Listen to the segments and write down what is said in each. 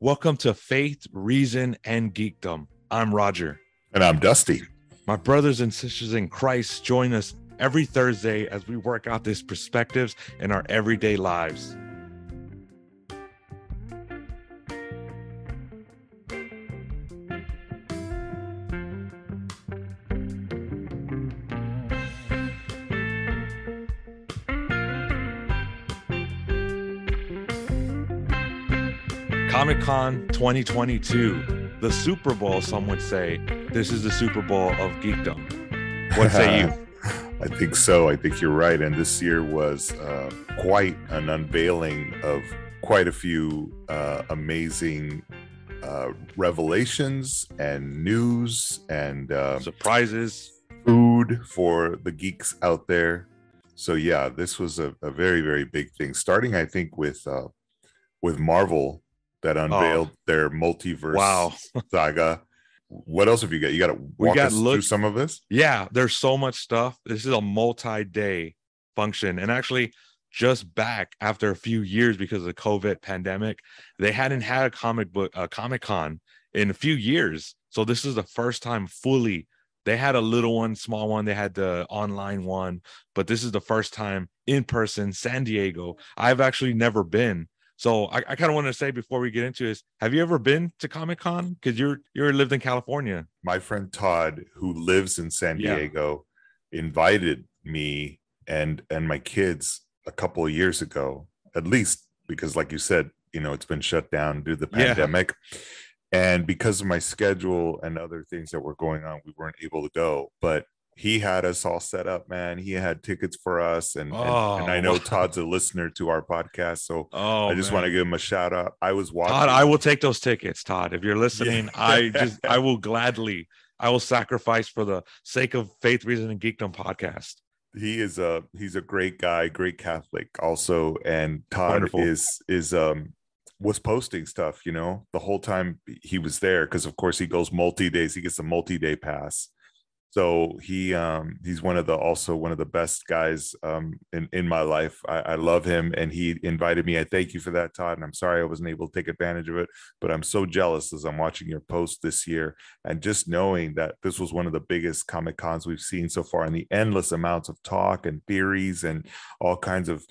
Welcome to Faith, Reason, and Geekdom. I'm Roger. And I'm Dusty. My brothers and sisters in Christ join us every Thursday as we work out these perspectives in our everyday lives. Comic Con 2022, the Super Bowl, some would say. This is the Super Bowl of geekdom. What say you? I think so. I think you're right. And this year was uh, quite an unveiling of quite a few uh, amazing uh, revelations and news and uh, surprises, food for the geeks out there. So yeah, this was a, a very very big thing. Starting, I think, with uh, with Marvel that oh. unveiled oh. their multiverse wow. saga. What else have you got? You got to walk got us look, through some of this. Yeah, there's so much stuff. This is a multi-day function, and actually, just back after a few years because of the COVID pandemic, they hadn't had a comic book, a Comic Con in a few years. So this is the first time fully. They had a little one, small one. They had the online one, but this is the first time in person, San Diego. I've actually never been so I, I kind of want to say before we get into this, have you ever been to Comic Con? Because you're you're lived in California. My friend Todd, who lives in San Diego, yeah. invited me and and my kids a couple of years ago, at least because, like you said, you know, it's been shut down due to the pandemic. Yeah. And because of my schedule and other things that were going on, we weren't able to go. But he had us all set up, man. He had tickets for us, and oh, and, and, I know wow. Todd's a listener to our podcast, so oh, I just want to give him a shout out. I was watching. Todd, I will take those tickets, Todd. If you're listening, yeah. I just I will gladly, I will sacrifice for the sake of faith, reason, and geekdom podcast. He is a he's a great guy, great Catholic also, and Todd Wonderful. is is um was posting stuff, you know, the whole time he was there because of course he goes multi days. He gets a multi day pass so he um, he's one of the also one of the best guys um, in in my life. I, I, love him, and he invited me. I thank you for that, Todd. And I'm sorry I wasn't able to take advantage of it, but I'm so jealous as I'm watching your post this year and just knowing that this was one of the biggest comic cons we've seen so far, and the endless amounts of talk and theories and all kinds of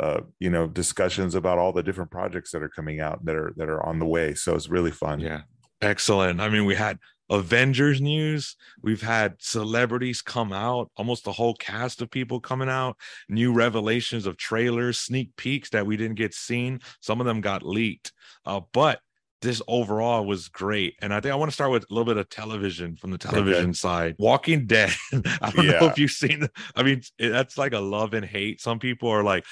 uh, you know discussions about all the different projects that are coming out that are that are on the way. So it's really fun. Yeah, excellent. I mean, we had Avengers news. We've had celebrities come out, almost the whole cast of people coming out, new revelations of trailers, sneak peeks that we didn't get seen. Some of them got leaked. Uh, but this overall was great. And I think I want to start with a little bit of television from the television okay. side. Walking Dead. I don't yeah. know if you've seen I mean, that's like a love and hate. Some people are like,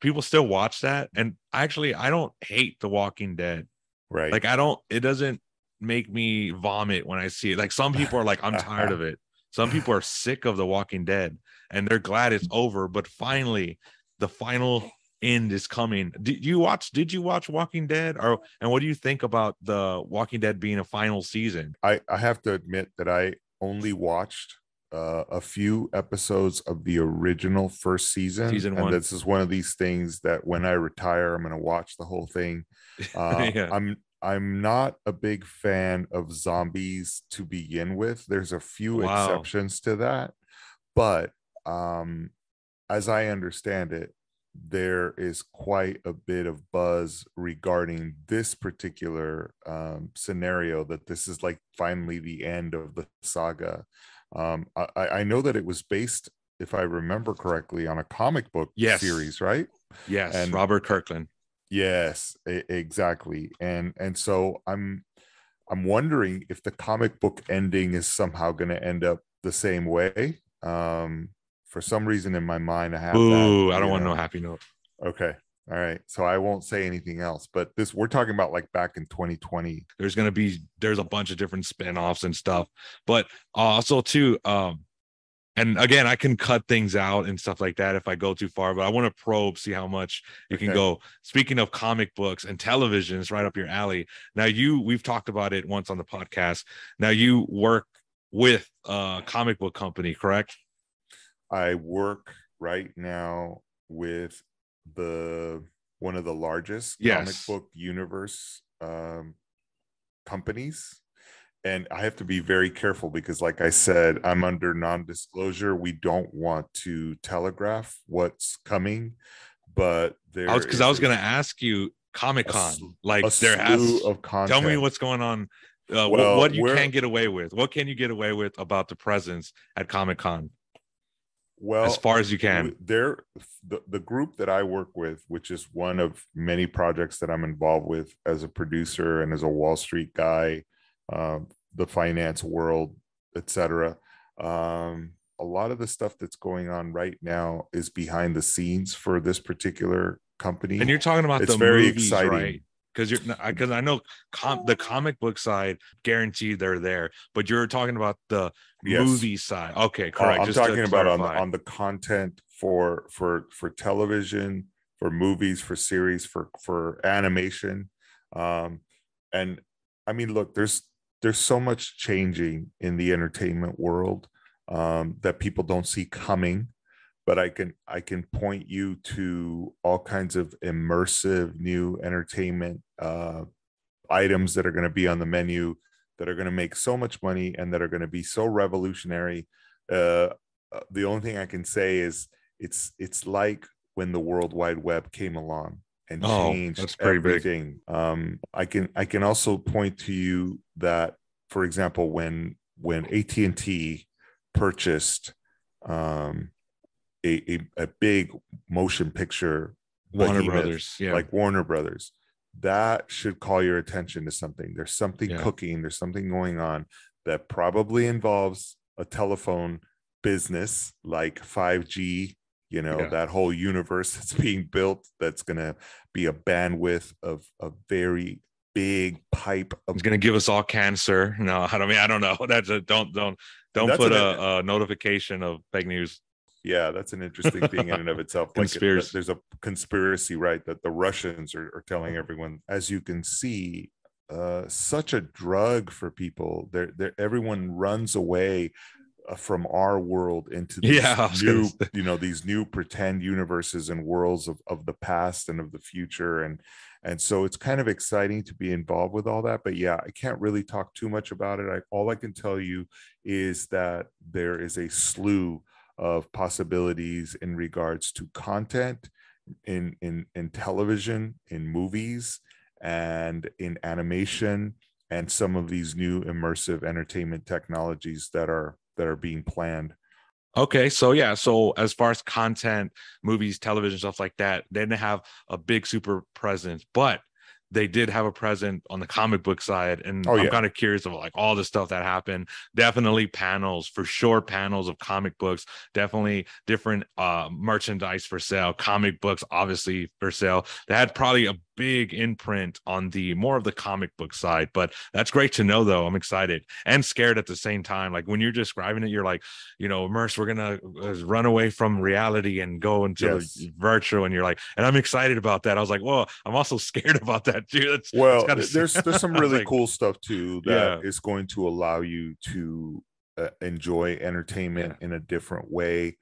people still watch that. And actually, I don't hate The Walking Dead. Right. Like, I don't, it doesn't make me vomit when I see it. Like some people are like, I'm tired of it. Some people are sick of The Walking Dead and they're glad it's over. But finally, the final end is coming. Did you watch? Did you watch Walking Dead? Or and what do you think about the Walking Dead being a final season? I I have to admit that I only watched uh, a few episodes of the original first season. Season one. And this is one of these things that when I retire, I'm going to watch the whole thing. Uh, yeah. I'm I'm not a big fan of zombies to begin with. There's a few wow. exceptions to that, but um, as I understand it, there is quite a bit of buzz regarding this particular um, scenario that this is like finally the end of the saga. Um, I, I know that it was based, if I remember correctly, on a comic book yes. series, right? Yes, and Robert Kirkman. Yes, exactly. And and so I'm I'm wondering if the comic book ending is somehow going to end up the same way. Um, for some reason in my mind, I have. Ooh, that, I don't want no happy note. Okay. All right. So I won't say anything else, but this we're talking about like back in 2020. There's going to be there's a bunch of different spin-offs and stuff. But also too um and again i can cut things out and stuff like that if i go too far but i want to probe see how much you okay. can go speaking of comic books and television is right up your alley now you we've talked about it once on the podcast now you work with a comic book company correct i work right now with the one of the largest yes. comic book universe um, companies and I have to be very careful because, like I said, I'm under non-disclosure. We don't want to telegraph what's coming, but there. Because I was going to ask you Comic Con, like there has of content. Tell me what's going on. Uh, well, what, what you can get away with? What can you get away with about the presence at Comic Con? Well, as far as you can. There, the, the group that I work with, which is one of many projects that I'm involved with as a producer and as a Wall Street guy um, the finance world, etc. Um, a lot of the stuff that's going on right now is behind the scenes for this particular company. And you're talking about it's the very movies, exciting. right? Because you're because I know com- the comic book side guaranteed they're there, but you're talking about the yes. movie side. Okay, correct. Uh, I'm Just talking about on the, on the content for for for television, for movies, for series, for for animation, um, and I mean, look, there's there's so much changing in the entertainment world um, that people don't see coming but i can i can point you to all kinds of immersive new entertainment uh, items that are going to be on the menu that are going to make so much money and that are going to be so revolutionary uh, uh, the only thing i can say is it's it's like when the world wide web came along and oh, changed everything. Um, I can I can also point to you that, for example, when when AT and T purchased um, a, a, a big motion picture, Warner Brothers, yeah, like Warner Brothers, that should call your attention to something. There's something yeah. cooking. There's something going on that probably involves a telephone business like 5G you know yeah. that whole universe that's being built that's going to be a bandwidth of a very big pipe of- it's going to give us all cancer. No i don't mean i don't know. That's a don't don't don't that's put a, a, notification of fake news. Yeah that's an interesting thing in and of itself. Conspiracy. Like there's a conspiracy right that the russians are, are telling everyone. As you can see uh, such a drug for people. There, everyone runs away uh, from our world into these yeah, new you know these new pretend universes and worlds of, of the past and of the future. And and so it's kind of exciting to be involved with all that but yeah i can't really talk too much about it I, all i can tell you is that there is a slew of possibilities in regards to content in in in television in movies and in animation and some of these new immersive entertainment technologies that are that are being planned. Okay, so yeah, so as far as content, movies, television, stuff like that, they didn't have a big super presence, but they did have a present on the comic book side and oh, i'm yeah. kind of curious about like all the stuff that happened definitely panels for sure panels of comic books definitely different uh merchandise for sale comic books obviously for sale they had probably a big imprint on the more of the comic book side but that's great to know though i'm excited and scared at the same time like when you're describing it you're like you know merce we're gonna uh, run away from reality and go into yes. the virtual and you're like and i'm excited about that i was like well i'm also scared about that too that's well that's there's there's some really like, cool stuff too that yeah. is going to allow you to uh, enjoy entertainment yeah. in a different way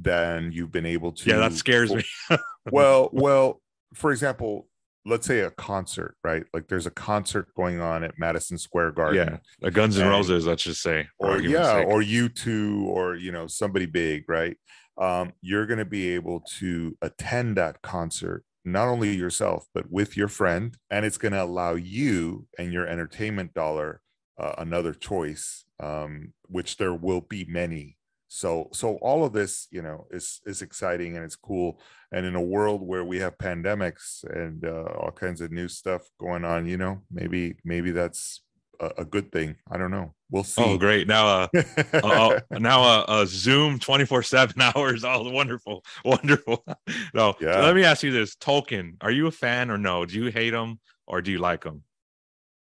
than you've been able to yeah that scares me well well for example, let's say a concert, right? Like there's a concert going on at Madison Square Garden. Yeah, a Guns N' Roses, let's just say, or yeah, sake. or U2, or you know somebody big, right? Um, you're going to be able to attend that concert not only yourself but with your friend, and it's going to allow you and your entertainment dollar uh, another choice, um, which there will be many so so all of this you know is is exciting and it's cool. And in a world where we have pandemics and uh, all kinds of new stuff going on you know maybe maybe that's a, a good thing. I don't know. We'll see. oh great. Now uh, uh, uh now uh, uh zoom 24 7 hours oh wonderful wonderful. No yeah. let me ask you this. Tolkien are you a fan or no? Do you hate him or do you like him?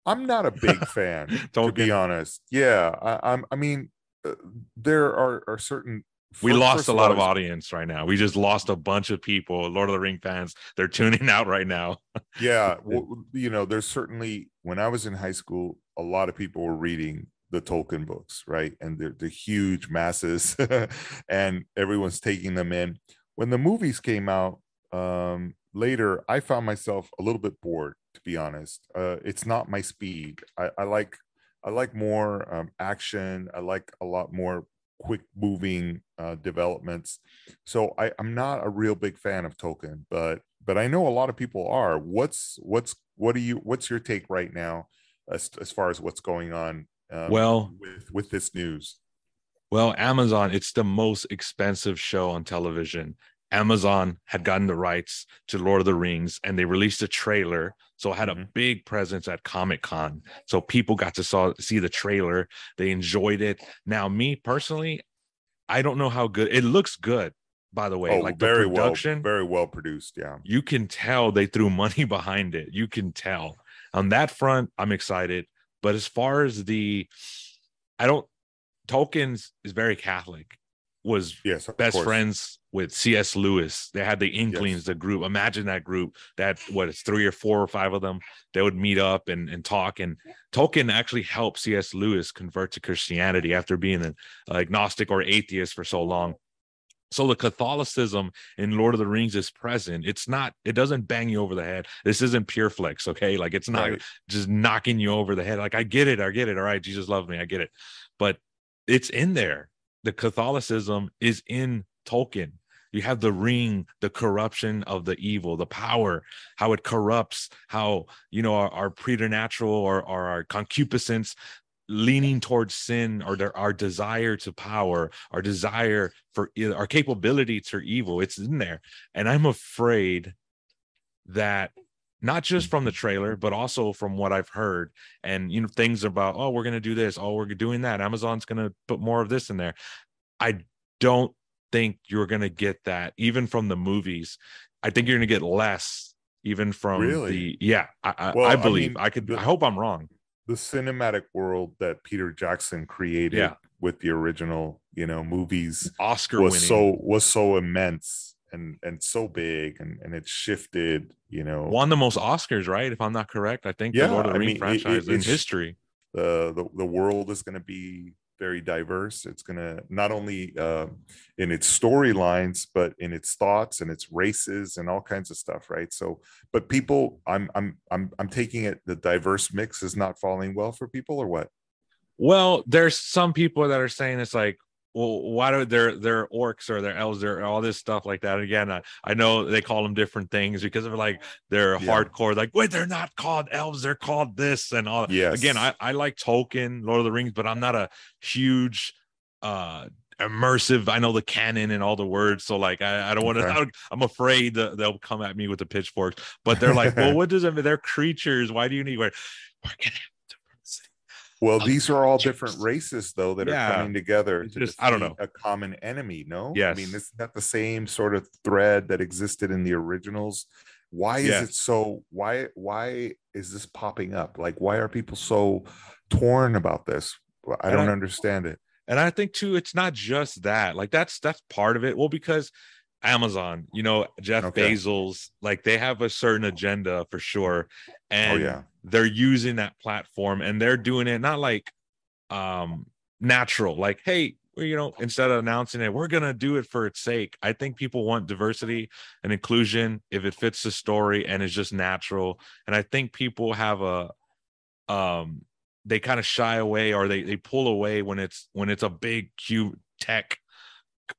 I'm not a big fan to be honest. Yeah I, i'm i mean there are, are certain we lost a lot of audience right now. We just lost a bunch of people, Lord of the Ring fans. They're tuning out right now. yeah, well, you know, there's certainly when I was in high school, a lot of people were reading the Tolkien books, right? And they're the huge masses, and everyone's taking them in. When the movies came out um, later, I found myself a little bit bored to be honest. Uh, it's not my speed. I, I like I like more um, action. I like a lot more quick moving uh, developments. So I, I'm not a real big fan of Tolkien, but but I know a lot of people are. What's what's what do you what's your take right now as as far as what's going on? Um, well, with with this news. Well, Amazon, it's the most expensive show on television. Amazon had gotten the rights to Lord of the Rings and they released a trailer. So it had mm-hmm. a big presence at Comic Con. So people got to saw, see the trailer. They enjoyed it. Now, me personally, I don't know how good it looks good, by the way. Oh, like very production, well, very well produced. Yeah. You can tell they threw money behind it. You can tell. On that front, I'm excited. But as far as the I don't Tolkien's is very Catholic was yes, best course. friends with C.S. Lewis. They had the Inklings, yes. the group. Imagine that group. That what it's three or four or five of them. They would meet up and, and talk. And Tolkien actually helped C.S. Lewis convert to Christianity after being an uh, agnostic or atheist for so long. So the Catholicism in Lord of the Rings is present. It's not, it doesn't bang you over the head. This isn't Pure Flix, okay? Like it's not right. just knocking you over the head. Like I get it, I get it. All right, Jesus loves me, I get it. But it's in there the Catholicism is in Tolkien. You have the ring, the corruption of the evil, the power, how it corrupts, how you know our, our preternatural or, or our concupiscence leaning towards sin or their, our desire to power, our desire for our capability to evil. It's in there. And I'm afraid that not just from the trailer, but also from what I've heard and you know things about oh we're gonna do this, oh we're doing that. Amazon's gonna put more of this in there. I don't think you're gonna get that even from the movies. I think you're gonna get less even from really? the yeah. I, well, I believe I, mean, I could. The, I hope I'm wrong. The cinematic world that Peter Jackson created yeah. with the original, you know, movies, Oscar was winning. so was so immense and and so big and and it shifted you know won the most oscars right if i'm not correct i think yeah, the lord of the rings franchise it, in history the, the the world is going to be very diverse. It's going to not only uh, in its storylines but in its thoughts and its races and all kinds of stuff right? So but people i'm i'm i'm, I'm taking it the diverse mix is not falling well for people or what? Well there's some people that are saying it's like well, why do they're they're orcs or they're elves or all this stuff like that? Again, I, I know they call them different things because of like they're yeah. hardcore, like wait, they're not called elves, they're called this and all. Yeah. Again, I, I like Tolkien, Lord of the Rings, but I'm not a huge uh immersive. I know the canon and all the words, so like I, I don't want to. Okay. I'm afraid that they'll come at me with the pitchforks. But they're like, well, what does it mean? They're creatures. Why do you need? We're, we're gonna well, these are all different races, though, that yeah. are coming together to just I don't know a common enemy. No, yes. I mean is not the same sort of thread that existed in the originals. Why is yes. it so? Why why is this popping up? Like, why are people so torn about this? I don't I, understand it. And I think too, it's not just that. Like that's that's part of it. Well, because Amazon, you know, Jeff okay. Bezos, like they have a certain agenda for sure. Oh, and oh, yeah. they're using that platform and they're doing it not like um natural, like, hey, you know, instead of announcing it, we're gonna do it for its sake. I think people want diversity and inclusion if it fits the story and is just natural. And I think people have a um they kind of shy away or they they pull away when it's when it's a big cute tech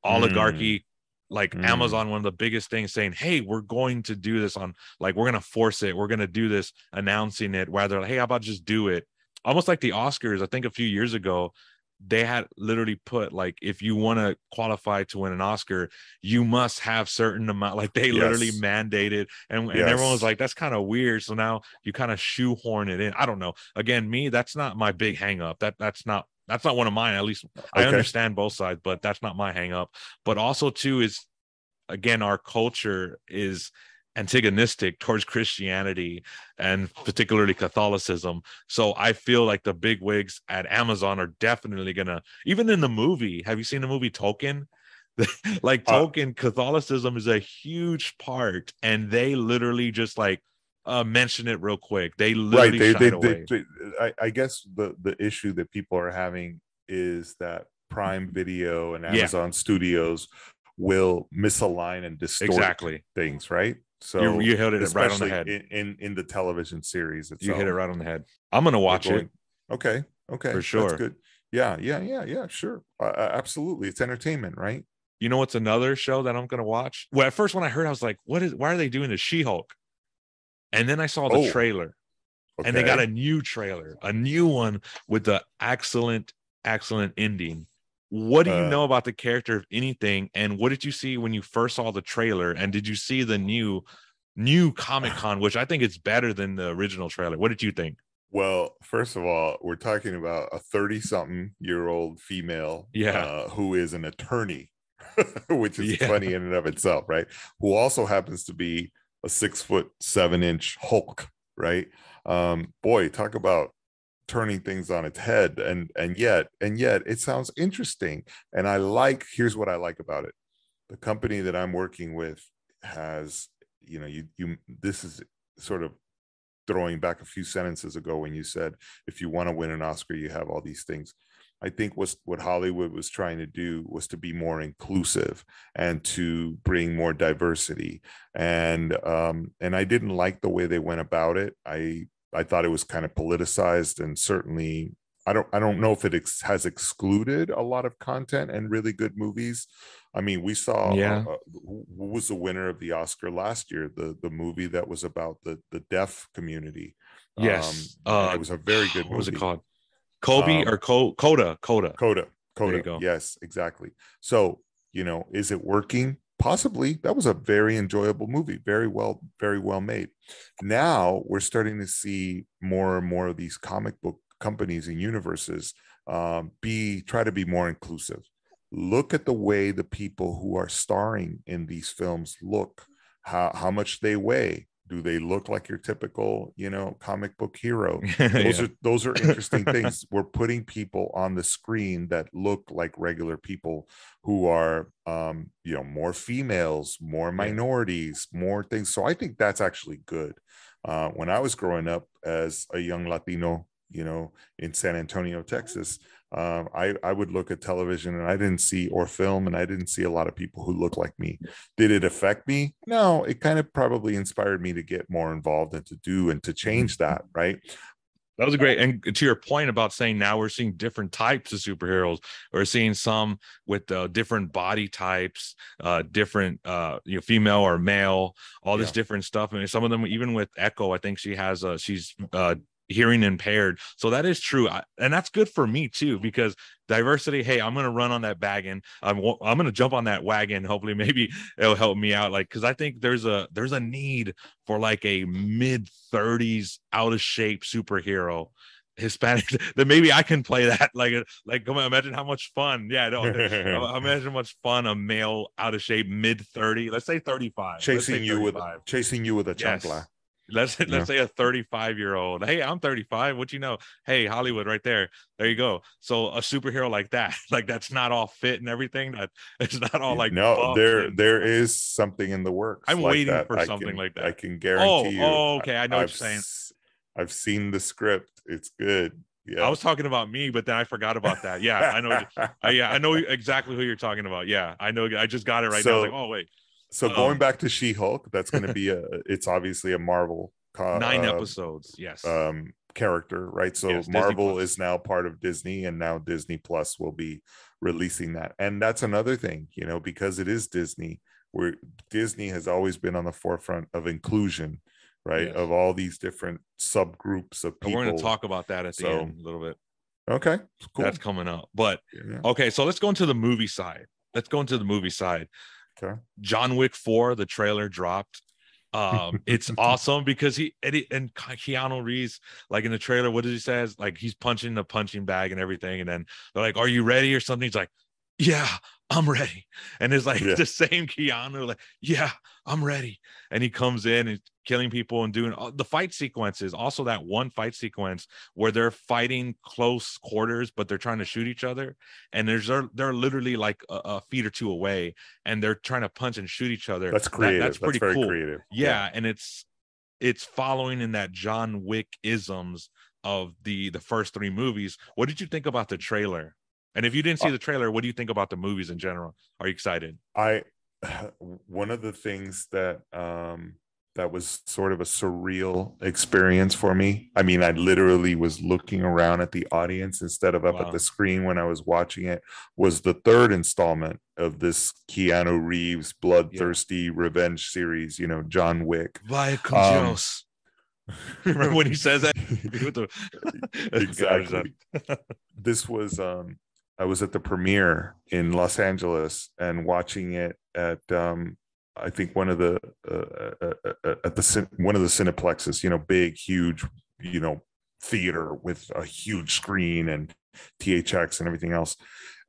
oligarchy mm like mm. Amazon, one of the biggest things saying, Hey, we're going to do this on like, we're going to force it. We're going to do this, announcing it, rather like, Hey, how about just do it? Almost like the Oscars, I think a few years ago, they had literally put like if you want to qualify to win an oscar you must have certain amount like they yes. literally mandated and, yes. and everyone was like that's kind of weird so now you kind of shoehorn it in i don't know again me that's not my big hang up that that's not that's not one of mine. At least okay. I understand both sides, but that's not my hang up. But also too is again, our culture is antagonistic towards Christianity and particularly Catholicism. So I feel like the big wigs at Amazon are definitely gonna even in the movie. Have you seen the movie Tolkien? like uh, Tolkien, Catholicism is a huge part, and they literally just like uh, mention it real quick. They literally right. They, they, they, I, I, guess the the issue that people are having is that Prime Video and Amazon yeah. Studios will misalign and distort exactly things, right? So you, you hit it right on the head in, in, in the television series. Itself. You hit it right on the head. I'm gonna watch going, it. Okay, okay, for sure. That's good. Yeah, yeah, yeah, yeah. Sure, uh, absolutely. It's entertainment, right? You know what's another show that I'm gonna watch? Well, at first when I heard, I was like, "What is? Why are they doing the She-Hulk?" And then I saw the oh, trailer, okay. and they got a new trailer, a new one with the excellent, excellent ending. What do you uh, know about the character of anything? And what did you see when you first saw the trailer? And did you see the new, new Comic Con, which I think is better than the original trailer? What did you think? Well, first of all, we're talking about a 30 something year old female yeah. Uh, who is an attorney, which is yeah. funny in and of itself, right? Who also happens to be a six foot seven inch Hulk, right? Um, boy, talk about turning things on its head and and yet and yet it sounds interesting and i like here's what i like about it the company that i'm working with has you know you you this is sort of throwing back a few sentences ago when you said if you want to win an Oscar, you have all these things. I think was what Hollywood was trying to do was to be more inclusive and to bring more diversity. And um, and I didn't like the way they went about it. I I thought it was kind of politicized and certainly I don't I don't know if it ex- has excluded a lot of content and really good movies. I mean, we saw yeah. Uh, who was the winner of the Oscar last year? The the movie that was about the the deaf community. Yes, um, uh, it was a very good. Movie. What was it called? Kobe um, or Co- Coda? Coda. Coda. Coda. Yes, exactly. So you know, is it working? Possibly. That was a very enjoyable movie. Very well, very well made. Now we're starting to see more and more of these comic book companies and universes um, be try to be more inclusive look at the way the people who are starring in these films look how, how much they weigh do they look like your typical you know comic book hero? Those yeah. are those are interesting things. We're putting people on the screen that look like regular people who are um you know more females more minorities more things. So i think that's actually good. Uh, when i was growing up as a young latino you know, in San Antonio, Texas, um, I, I would look at television and I didn't see or film and I didn't see a lot of people who look like me. Did it affect me? No, it kind of probably inspired me to get more involved and to do and to change that. Right. That was a great. And to your point about saying now we're seeing different types of superheroes. We're seeing some with uh, different body types, uh, different, uh, you know, female or male, all this yeah. different stuff. I mean, some of them, even with Echo, I think she has, a, she's uh, hearing impaired. So that is true. I, and that's good for me too, because diversity, hey, I'm going to run on that wagon. I'm, I'm going to jump on that wagon. Hopefully maybe it'll help me out. Like, cause I think there's a, there's a need for like a mid thirties out of shape superhero Hispanic that maybe I can play that. Like, like come on, imagine how much fun. Yeah, no, imagine how much fun a male out of shape mid 30, let's say 35. Chasing you with chasing you with a yes. Let's let's say a 35 year old. Hey, I'm 35. What you know? Hey, Hollywood, right there. There you go. So a superhero like that, like that's not all fit and everything. That it's not all like no. There and, there is something in the works. I'm like waiting that. for I something can, like that. I can oh, guarantee oh, you. Oh, okay. I know I've, what you're saying. I've seen the script. It's good. Yeah. I was talking about me, but then I forgot about that. Yeah, I know. I, yeah, I know exactly who you're talking about. Yeah, I know. I just got it right so, now. Like, oh wait. So um, going back to She-Hulk, that's going to be a. It's obviously a Marvel nine uh, episodes yes. um character right? So yes, marvel is now part of disney and now disney plus will be releasing that. And that's another thing you know because it is disney where disney has always been on the forefront of inclusion right? Yes. of all these different subgroups of people we're going to talk about that at the so, end a little bit. Okay cool. that's coming up. But yeah. okay so let's go into the movie side. Let's go into the movie side okay. John wick 4 the trailer dropped. Um it's awesome because he Eddie and Keanu Reeves like in the trailer what does he says like he's punching the punching bag and everything. And then they're like are you ready? or something. He's like yeah I'm ready. And it's like yeah. the same Keanu like yeah I'm ready. And he comes in and killing people and doing the fight sequences also that one fight sequence where they're fighting close quarters but they're trying to shoot each other. And there's they're, they're literally like a, a feet or two away and they're trying to punch and shoot each other. That's creative. that, that's pretty that's cool. creative. Yeah, yeah. and it's it's following in that john wick isms of the the first three movies. What did you think about the trailer and if you didn't see uh the trailer what do you think about the movies in general are you excited i one of the things that um that was sort of a surreal experience for me. I mean, I literally was looking around at the audience instead of up wow. at the screen when I was watching it. Was the third installment of this Keanu Reeves bloodthirsty yeah. revenge series? You know, John Wick. Vaya um, Remember when he says that? exactly. this was um I was at the premiere in Los Angeles and watching it at um I think one of the uh, uh, uh, uh at the one of the cineplexes, you know, big, huge, you know, theater with a huge screen and THX and everything else.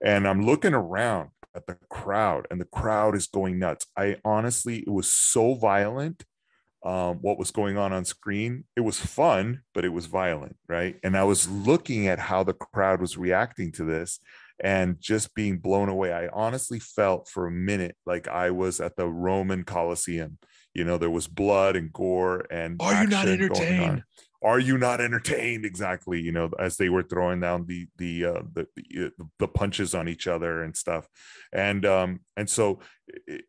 And I'm looking around at the crowd, and the crowd is going nuts. I honestly, it was so violent. Um, what was going on on screen? It was fun, but it was violent, right? And I was looking at how the crowd was reacting to this, and just being blown away. I honestly felt for a minute like I was at the Roman Colosseum. You know, there was blood and gore and are you not entertained? Are you not entertained? Exactly. You know, as they were throwing down the the uh, the, the, the punches on each other and stuff, and um and so it,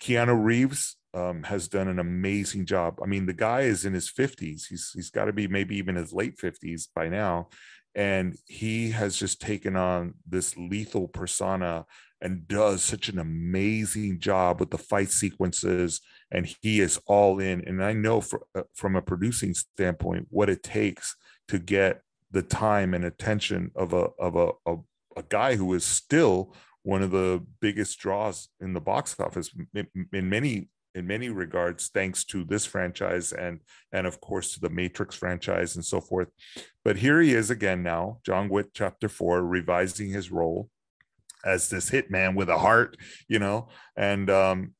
Keanu Reeves um, has done an amazing job. I mean, the guy is in his 50s. He's he's got to be maybe even his late 50s by now, and he has just taken on this lethal persona and does such an amazing job with the fight sequences and he is all in. And i know for, uh, from a producing standpoint what it takes to get the time and attention of a of a, a, a guy who is still one of the biggest draws in the box office in, in many in many regards thanks to this franchise and and of course to the matrix franchise and so forth. But here he is again now john wick chapter 4 revising his role as this hitman with a heart you know? And um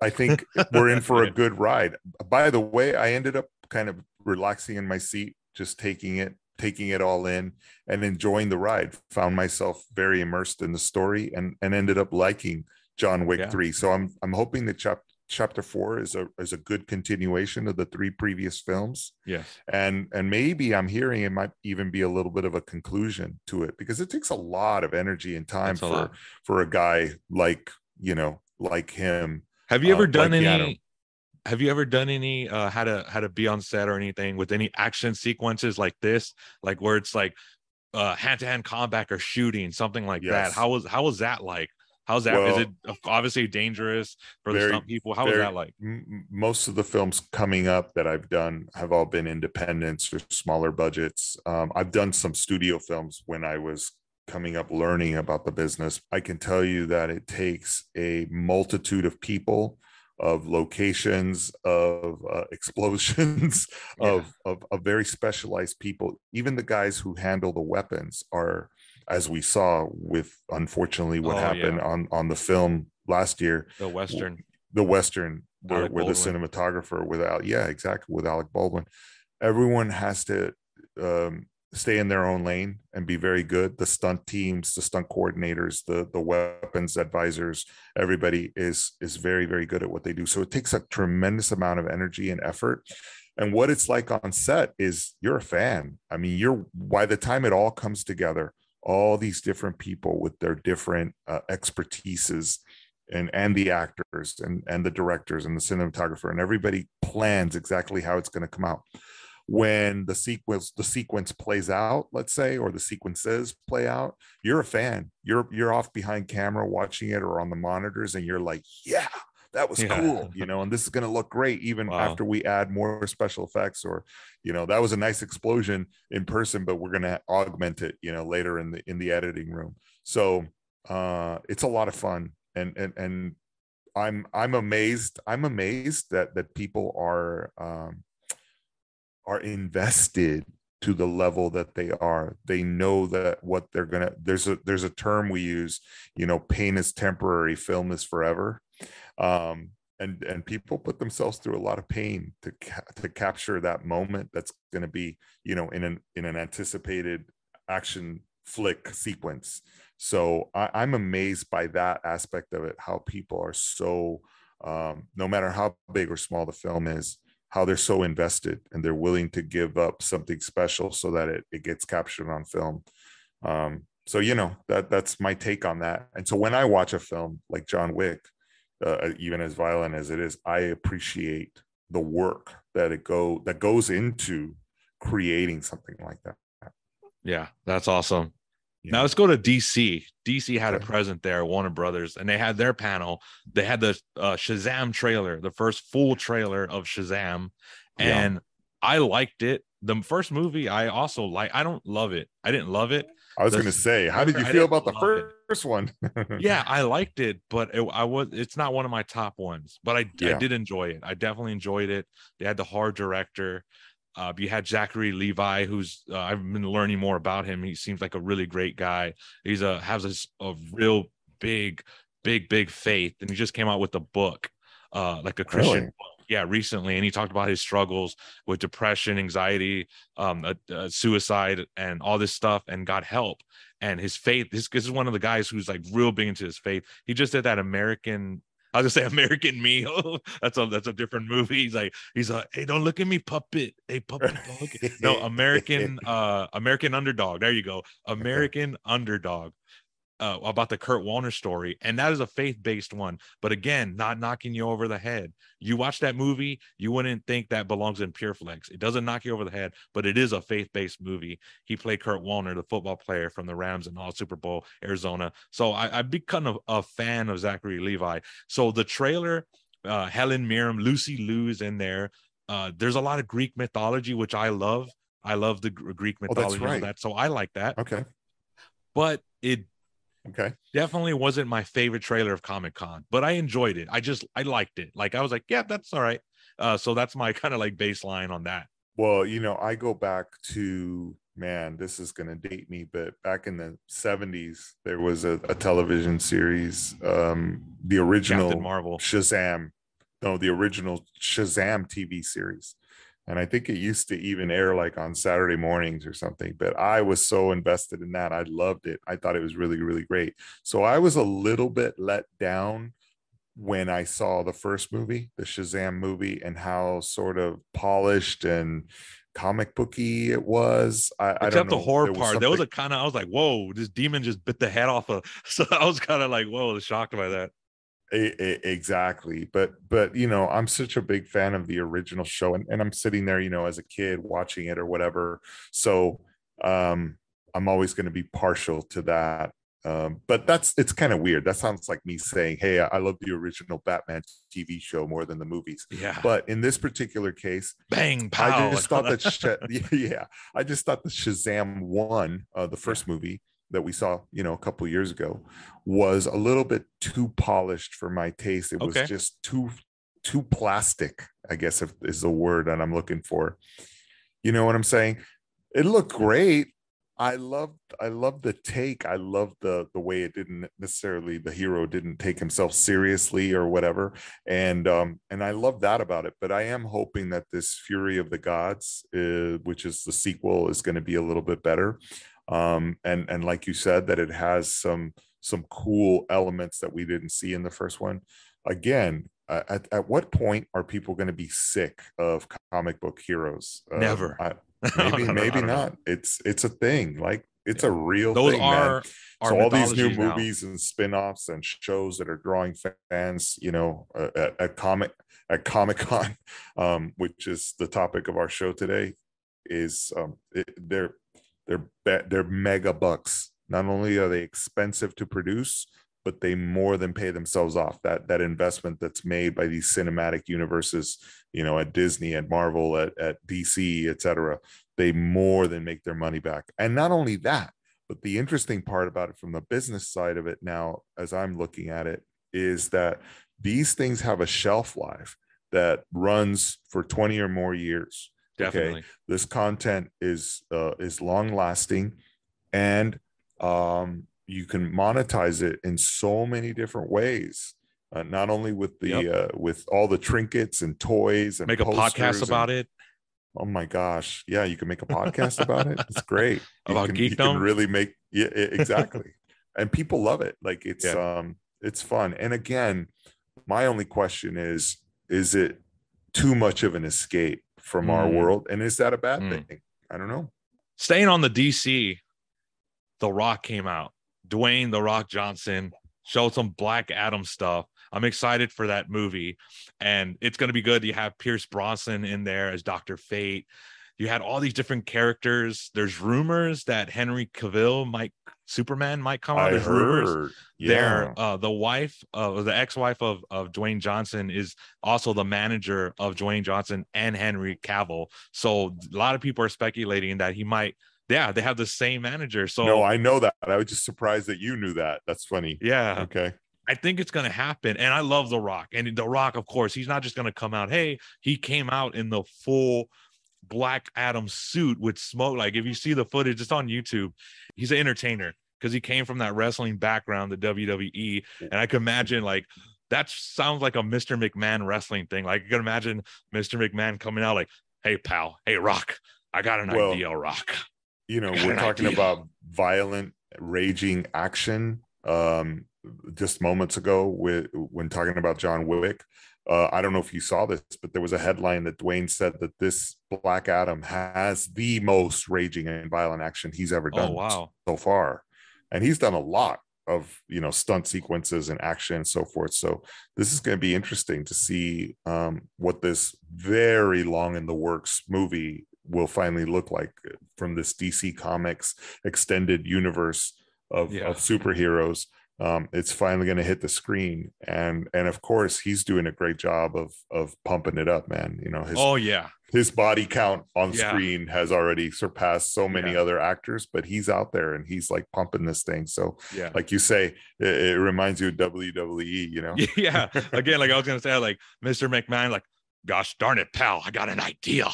i think we're in for a good ride. By the way i ended up kind of relaxing in my seat just taking it taking it all in and enjoying the ride. Found myself very immersed in the story and and ended up liking John Wick yeah. 3 so I'm I'm hoping that chapter chapter four is a is a good continuation of the three previous films. Yes. And and maybe I'm hearing it might even be a little bit of a conclusion to it because it takes a lot of energy and time for lot. for a guy like, you know, like him. Have you ever uh, done like any have you ever done any uh how to how to be on set or anything with any action sequences like this? Like where it's like uh hand-to-hand combat or shooting, something like yes. that. How was how was that like? How's that? Well, is it obviously dangerous for very, the stunt people? How very, is that like? M- most of the films coming up that I've done have all been independents or smaller budgets. Um, I've done some studio films when I was coming up learning about the business. I can tell you that it takes a multitude of people of locations of uh, explosions yeah. of, of, of very specialized people even the guys who handle the weapons are as we saw with unfortunately what oh, happened yeah. on on the film last year. The western. The western where, where the cinematographer without yeah exactly with alec baldwin. Everyone has to um, stay in their own lane and be very good. The stunt teams the stunt coordinators the the weapons advisors everybody is is very very good at what they do. So it takes a tremendous amount of energy and effort. And what it's like on set is you're a fan. I mean you're by the time it all comes together all these different people with their different uh, expertises and and the actors and and the directors and the cinematographer and everybody plans exactly how it's going to come out. When the sequence the sequence plays out let's say or the sequences play out you're a fan. You're you're off behind camera watching it or on the monitors and you're like yeah that was yeah. cool you know and this is going to look great even wow. after we add more special effects or you know that was a nice explosion in person but we're going to augment it you know later in the in the editing room so uh it's a lot of fun and and and i'm i'm amazed i'm amazed that that people are um are invested to the level that they are they know that what they're gonna there's a there's a term we use you know pain is temporary film is forever um, and and people put themselves through a lot of pain to ca- to capture that moment that's going to be you know in an in an anticipated action flick sequence. So I, i'm amazed by that aspect of it how people are so um, no matter how big or small the film is how they're so invested and they're willing to give up something special so that it, it gets captured on film. Um, so you know that that's my take on that. And so when i watch a film like john wick uh, even as violent as it is, I appreciate the work that it go that goes into creating something like that. Yeah, that's awesome. Yeah. Now let's go to DC. DC had okay. a present there, Warner Brothers, and they had their panel. They had the uh, Shazam trailer, the first full trailer of Shazam, and yeah. I liked it. The first movie, I also like. I don't love it. I didn't love it. I was going to say, how did you feel about the first it. one? yeah, I liked it, but it, I was. It's not one of my top ones, but I, yeah. I did enjoy it. I definitely enjoyed it. They had the hard director. Uh, you had Zachary Levi, who's uh, I've been learning more about him. He seems like a really great guy. He's a has a, a real big, big, big faith, and he just came out with a book, uh, like a Christian really? book. Yeah, recently, and he talked about his struggles with depression, anxiety, um, suicide, and all this stuff, and got help. And his faith. This, this is one of the guys who's like real big into his faith. He just did that American I was gonna say American Me. that's a that's a different movie. He's like he's like, hey, don't look at me, puppet. Hey, puppet, don't look at no American uh American Underdog. There you go, American Underdog uh, about the Kurt Warner story, and that is a faith-based one. But again, not knocking you over the head. You watch that movie, you wouldn't think that belongs in Pure Flix. It doesn't knock you over the head, but it is a faith-based movie. He played Kurt Warner, the football player from the Rams and all Super Bowl Arizona. So I, I've become a, a fan of Zachary Levi. So the trailer, uh, Helen Mirren, Lucy Liu is in there. Uh, there's a lot of Greek mythology, which I love. I love the Greek oh, mythology oh, right. that, so I like that. Okay, but it Okay. Definitely wasn't my favorite trailer of Comic Con, but I enjoyed it. I just I liked it. Like I was like, yeah, that's all right. Uh, so that's my kind of like baseline on that. Well, you know, I go back to man, this is going to date me, but back in the 70s, there was a, a television series, um, the original Captain Marvel Shazam. No, the original Shazam TV series and I think it used to even air like on Saturday mornings or something. But I was so invested in that. I loved it. I thought it was really, really great. So I was a little bit let down when I saw the first movie, the Shazam movie, and how sort of polished and comic booky it was. I, Except I don't know. the horror part. that was a kind of I was like, whoa, this demon just bit the head off of. So I was kind of like, whoa, shocked by that exactly but but you know i'm such a big fan of the original show and, and i'm sitting there you know as a kid watching it or whatever so um i'm always going to be partial to that um but that's it's kind of weird that sounds like me saying hey i love the original batman tv show more than the movies yeah but in this particular case bang pow. i just thought that yeah i just thought the shazam one uh the first yeah. movie that we saw, you know, a couple years ago was a little bit too polished for my taste. It was just too too plastic, I guess if is the word that I'm looking for. You know what I'm saying? It looked great. I loved I loved the take. I loved the the way it didn't necessarily the hero didn't take himself seriously or whatever. And um and I love that about it. But I am hoping that this Fury of the Gods, uh, which is the sequel, is going to be a little bit better um, and and like you said that it has some some cool elements that we didn't see in the first one. Again uh, at, at what point are people going to be sick of comic book heroes? Uh, never. I, maybe maybe not. It's it's a thing. Like it's yeah. a real those thing, are, are so all these new now. movies and spin-offs and shows that are drawing fans you know uh, at, at comic at comic-con um, which is the topic of our show today is um, it, they're they're they're mega bucks. Not only are they expensive to produce, but they more than pay themselves off. That that investment that's made by these cinematic universes, you know, at Disney, at Marvel, at, at DC, etc., they more than make their money back. And not only that, but the interesting part about it from the business side of it now, as I'm looking at it, is that these things have a shelf life that runs for 20 or more years. Definitely. Okay? This content is uh, is long lasting, and um, you can monetize it in so many different ways. Uh, not only with the yep. uh, with all the trinkets and toys and make a podcast and, about it. Oh my gosh! Yeah, you can make a podcast about it. It's great. about can, geekdom. You can really make yeah exactly, and people love it. Like it's yeah. um it's fun. And again, my only question is: is it too much of an escape? From mm. our world. And is that a bad mm. thing? I don't know. Staying on the DC, The Rock came out. Dwayne The Rock Johnson showed some Black Adam stuff. I'm excited for that movie, and it's going to be good. You have Pierce Brosnan in there as Doctor Fate. You had all these different characters. There's rumors that Henry Cavill might Superman might come out. I There's heard. rumors Yeah. there uh the wife uh the ex-wife of of dwayne johnson is also the manager of dwayne johnson and henry cavill so a lot of people are speculating that he might yeah they have the same manager so no, I know that. I was just surprised that you knew that. That's funny. yeah Okay. i think it's going to happen and i love the rock and the rock of course he's not just going to come out hey he came out in the full black adam suit with smoke like if you see the footage it's on youtube. He's an entertainer because he came from that wrestling background the wwe and i can imagine like that sounds like a mr mcmahon wrestling thing. Like you can imagine mr mcmahon coming out like hey pal. Hey rock. I got an Well, idea rock. you know we're talking idea. about violent raging action um just moments ago with when talking about john wick uh, i don't know if you saw this but there was a headline that dwayne said that this black adam has the most raging and violent action he's ever oh done wow. so far. And he's done a lot of you know stunt sequences and action and so forth. So this is going to be interesting to see um, what this very long in the works movie will finally look like from this dc comics extended universe of, Yeah. of superheroes um, it's finally going to hit the screen and and of course he's doing a great job of of pumping it up man you know his oh yeah his body count on Yeah. screen has already surpassed so many Yeah. other actors, but he's out there and he's like pumping this thing. So, yeah like you say, it, it reminds you of WWE, you know? yeah again like i was gonna say like mr mcmahon like gosh darn it pal i got an idea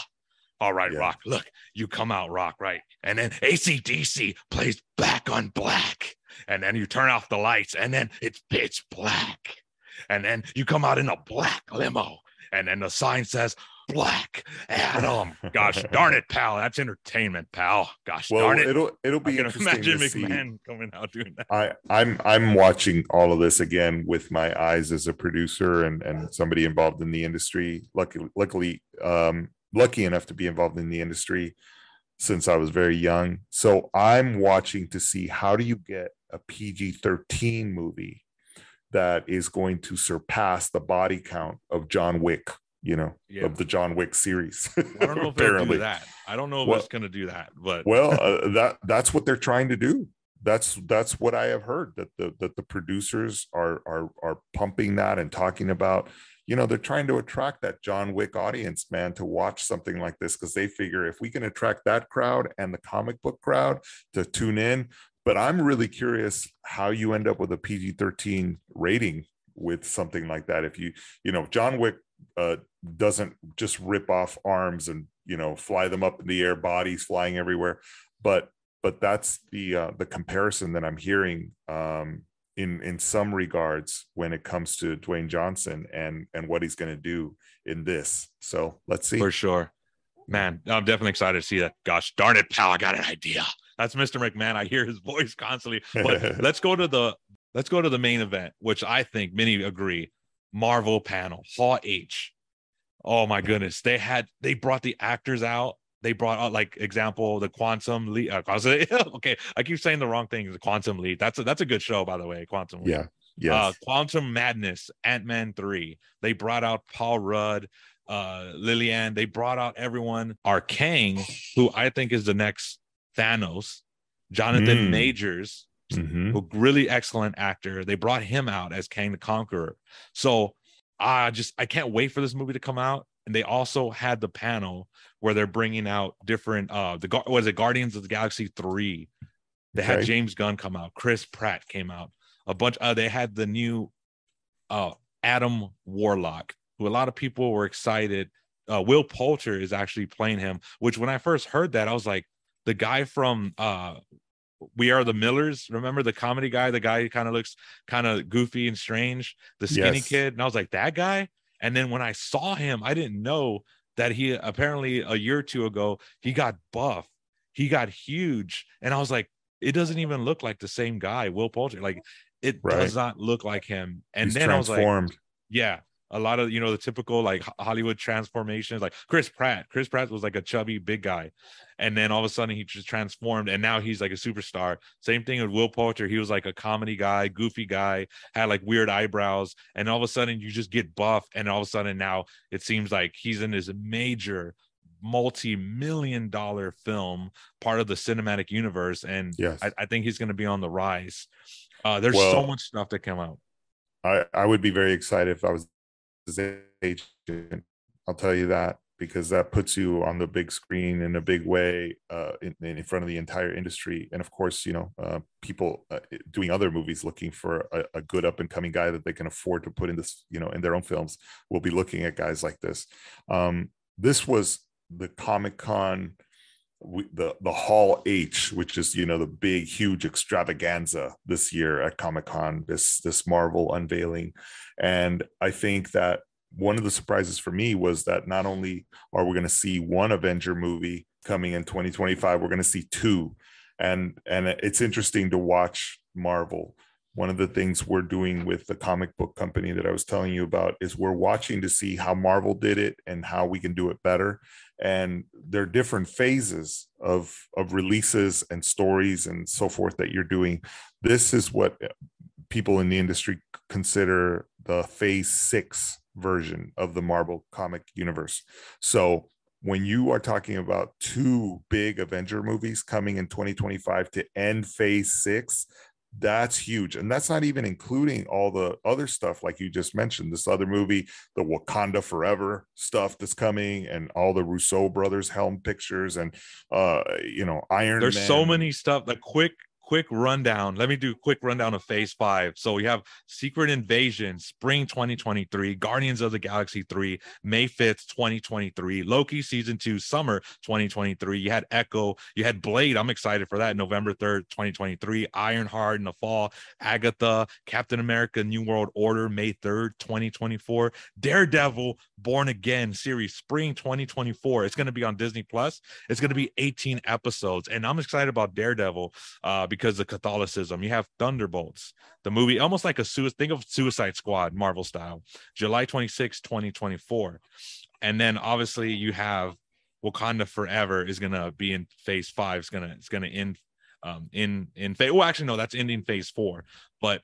all right Yeah. rock look you come out rock right and then acdc plays black on black and then you turn off the lights and then it's pitch black and then you come out in a black limo and then the sign says black adam gosh darn it pal that's entertainment pal gosh well, darn it it'll it'll i be can interesting imagine to see. mcmahon coming out doing that I, I'm I'm watching all of this again with my eyes as a producer and and somebody involved in the industry. Luckily, luckily, um, lucky enough to be involved in the industry since I was very young. So I'm watching to see how do you get a PG-13 movie that is going to surpass the body count of John Wick. You know, Yeah. of the John Wick series. i don't know if they'll do that i don't know if Well- it's gonna do that but well uh, that that's what they're trying to do that's that's what i have heard that the that the producers are are are pumping that and talking about you know they're trying to attract that john wick audience man to watch something like this because they figure if we can attract that crowd and the comic book crowd to tune in but i'm really curious how you end up with a pg-13 rating with something like that if you you know john wick uh doesn't just rip off arms and you know fly them up in the air bodies flying everywhere but but that's the uh, the comparison that i'm hearing um in in some regards when it comes to dwayne johnson and and what he's going to do in this so let's see for sure. Man, I'm definitely excited to see that. Gosh darn it, pal, I got an idea. That's Mr. McMahon. I hear his voice constantly. But let's go to the let's go to the main event, which I think many agree. Marvel panel, Hall H. Oh my goodness. They had they brought the actors out. They brought out like example the Quantum Leap. Uh, okay, I keep saying the wrong thing. The Quantum Leap. That's a that's a good show, by the way. Quantum Leap. yeah yes Uh, Quantum Madness, Ant Man 3. They brought out Paul Rudd, uh, Lillian. They brought out everyone. Our Kang, who I think is the next Thanos, Jonathan Mm. Majors, Mhm. a really excellent actor. They brought him out as Kang the Conqueror. So I just I can't wait for this movie to come out. And they also had the panel where they're bringing out different uh the was it Guardians of the Galaxy 3. They had Okay. James Gunn come out, Chris Pratt came out, a bunch uh they had the new uh Adam Warlock, who a lot of people were excited. Uh Will Poulter is actually playing him, which when I first heard that, I was like, the guy from uh we are the Millers. Remember the comedy guy, the guy who kind of looks kind of goofy and strange, the skinny Yes. kid. And I was like, that guy. And then when I saw him, I didn't know that he apparently a year or two ago he got buff, he got huge, and I was like, it doesn't even look like the same guy, Will Poulter. Like it Right. does not look like him. And He's then I was like, yeah. A lot of you know the typical like Hollywood transformations. Like Chris Pratt, Chris Pratt was like a chubby big guy, and then all of a sudden he just transformed, and now he's like a superstar. Same thing with Will Poulter. He was like a comedy guy, goofy guy, had like weird eyebrows, and all of a sudden you just get buff, and all of a sudden now it seems like he's in this major multi-million dollar film part of the cinematic universe and yes. I, I think he's going to be on the rise uh, there's well, so much stuff that come out I, I would be very excited if I was agent. I'll tell you that because that puts you on the big screen in a big way uh, in, in, front of the entire industry. And of course, you know, uh, people uh, doing other movies looking for a, a good up and coming guy that they can afford to put in this, you know, in their own films will be looking at guys like this. Um, this was the Comic Con, the the Hall H, which is you know the big huge extravaganza this year at Comic Con. This this Marvel unveiling, and I think that one of the surprises for me was that not only are we going to see one Avenger movie coming in 2025, we're going to see two, and and it's interesting to watch Marvel. One of the things we're doing with the comic book company that I was telling you about is we're watching to see how Marvel did it and how we can do it better. And there are different phases of of releases and stories and so forth that you're doing. This is what people in the industry consider the phase six version of the Marvel comic universe. So when you are talking about two big Avenger movies coming in 2025 to end phase six, that's huge. And that's not even including all the other stuff, like you just mentioned, this other movie, the Wakanda Forever stuff that's coming, and all the Russo brothers helm pictures, and uh, you know, Iron There's Man. so many stuff. The quick quick rundown. Let me do a quick rundown of phase five. So we have Secret Invasion, spring 2023, Guardians of the Galaxy 3, May 5th, 2023, Loki season two, summer 2023. You had Echo, you had Blade. I'm excited for that. November 3rd, 2023, Ironheart in the fall, Agatha, Captain America, New World Order, May 3rd, 2024, Daredevil, Born Again series, spring 2024. It's going to be on Disney Plus. It's going to be 18 episodes. And I'm excited about Daredevil uh, because because of Catholicism. You have Thunderbolts, the movie, almost like a suicide. Think of Suicide Squad, Marvel style, July 26, 2024, and then obviously you have Wakanda Forever is gonna be in Phase Five. It's gonna it's gonna end um, in in phase. Well, actually, no, that's ending Phase Four, but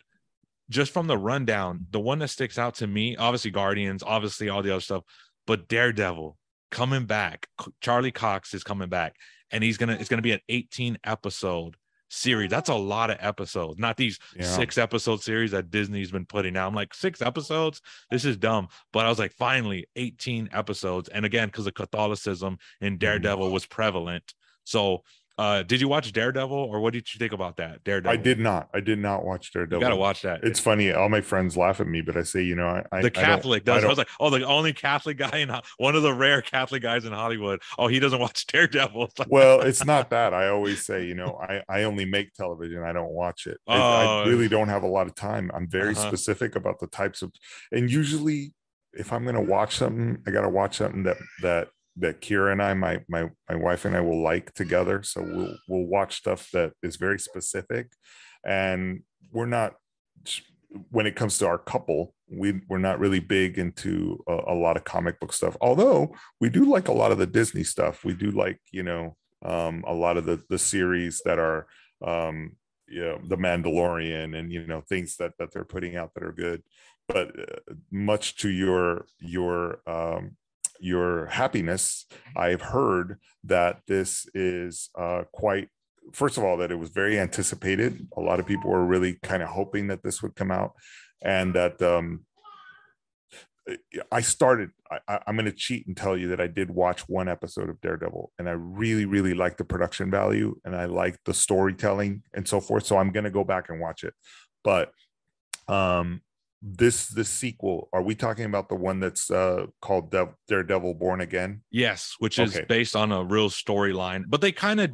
just from the rundown, the one that sticks out to me, obviously Guardians, obviously all the other stuff, but Daredevil coming back. Charlie Cox is coming back, and he's gonna it's gonna be an 18 episode series. That's a lot of episodes, not these yeah. six episode series that Disney's been putting out. I'm like, six episodes? This is dumb. But I was like, finally, 18 episodes. And again, because of Catholicism in mm-hmm. Daredevil was prevalent. So uh, did you watch Daredevil or what did you think about that? Daredevil. I did not. I did not watch Daredevil. You gotta watch that. It's funny. All my friends laugh at me, but I say, you know, I the Catholic I does. I, I, was like, oh, the only Catholic guy in one of the rare Catholic guys in Hollywood. Oh, he doesn't watch Daredevil. well, it's not that. I always say, you know, I I only make television. I don't watch it. Oh. I, I really don't have a lot of time. I'm very uh-huh. specific about the types of, and usually if I'm gonna watch something, I gotta watch something that that that Kira and I, my my my wife and I will like together. So we'll we'll watch stuff that is very specific, and we're not when it comes to our couple, we we're not really big into a, a, lot of comic book stuff. Although we do like a lot of the Disney stuff. We do like you know um, a lot of the the series that are um, you know the Mandalorian and you know things that that they're putting out that are good. But uh, much to your your um, your happiness, I've heard that this is uh, quite, first of all, that it was very anticipated. A lot of people were really kind of hoping that this would come out and that um, I started, I, am going to cheat and tell you that I did watch one episode of Daredevil and I really, really like the production value and I like the storytelling and so forth. So I'm going to go back and watch it. But um, this this sequel are we talking about the one that's uh called De- daredevil born again yes which is okay. based on a real storyline but they kind of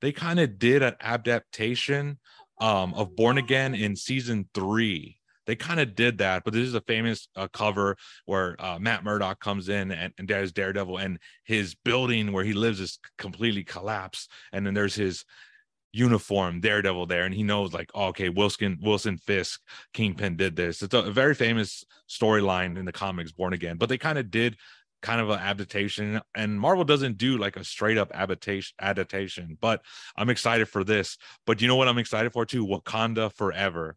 they kind of did an adaptation um of born again in season three they kind of did that but this is a famous uh, cover where uh, matt murdock comes in and, and there's daredevil and his building where he lives is completely collapsed and then there's his uniform Daredevil there, and he knows like, oh, okay, Wilson Wilson Fisk Kingpin did this. It's a very famous storyline in the comics, Born Again, but they kind of did kind of an adaptation and marvel doesn't do like a straight up adaptation adaptation but i'm excited for this but you know what i'm excited for too wakanda forever